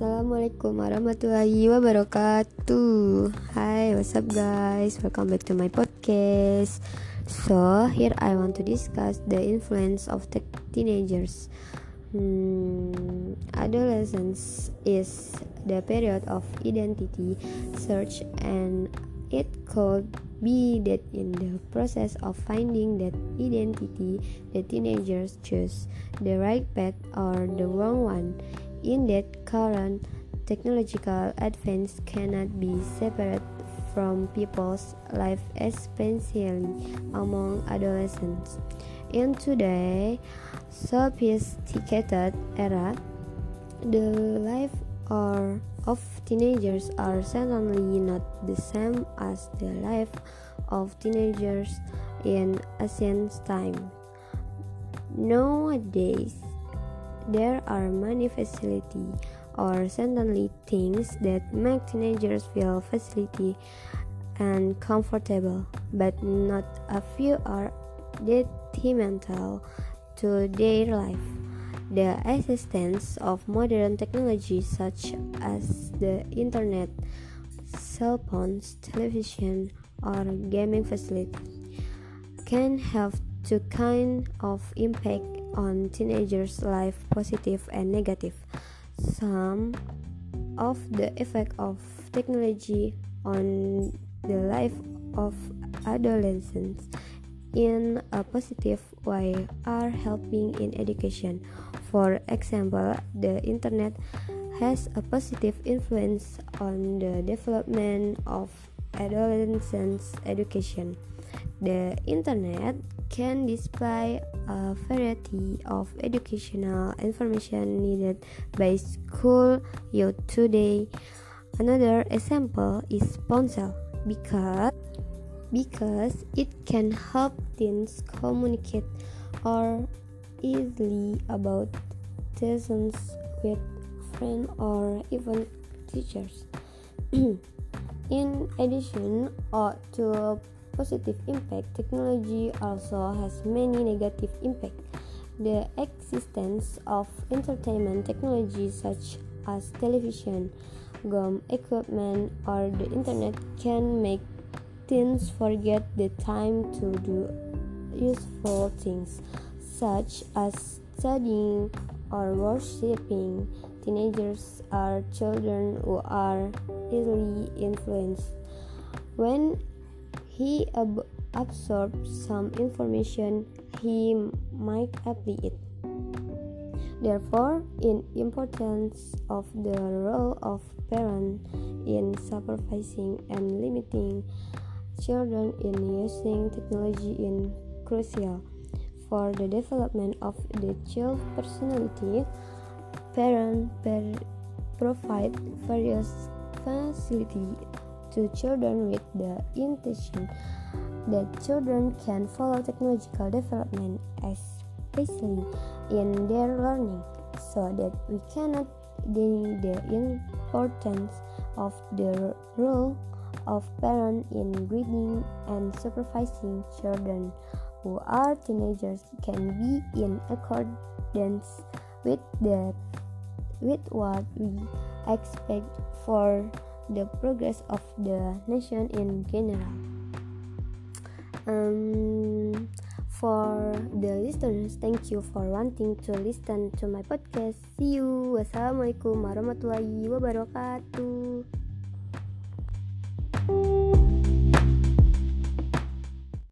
Assalamualaikum warahmatullahi wabarakatuh. Hi, what's up, guys? Welcome back to my podcast. So, here I want to discuss the influence of the teenagers. Hmm, adolescence is the period of identity search, and it could be that in the process of finding that identity, the teenagers choose the right path or the wrong one in that current technological advance cannot be separate from people's life, especially among adolescents. In today's sophisticated era, the life or of teenagers are certainly not the same as the life of teenagers in ancient time. Nowadays, there are many facilities or certainly things that make teenagers feel facility and comfortable, but not a few are detrimental to their life. The existence of modern technology such as the internet, cell phones, television, or gaming facility can have two kind of impact on teenagers' life, positive and negative. Some of the effect of technology on the life of adolescents in a positive way are helping in education. For example, the internet has a positive influence on the development of adolescents' education. The internet can display a variety of educational information needed by school youth today. Another example is Ponsel because because it can help teens communicate or easily about lessons with friends or even teachers. In addition or to a positive impact, technology also has many negative impact. The existence of entertainment technology such as television, game equipment, or the internet can make teens forget the time to do useful things such as studying or worshiping. Teenagers are children who are easily influenced. When he ab- absorbs some information, he might apply it. Therefore, in importance of the role of parent in supervising and limiting children in using technology is crucial for the development of the child personality. Parents provide various facilities to children with the intention that children can follow technological development, especially in their learning, so that we cannot deny the importance of the role of parents in guiding and supervising children who are teenagers can be in accordance with the with what we expect for the progress of the nation in general. Um, for the listeners, thank you for wanting to listen to my podcast. See you. Wassalamualaikum warahmatullahi wabarakatuh. Thank you.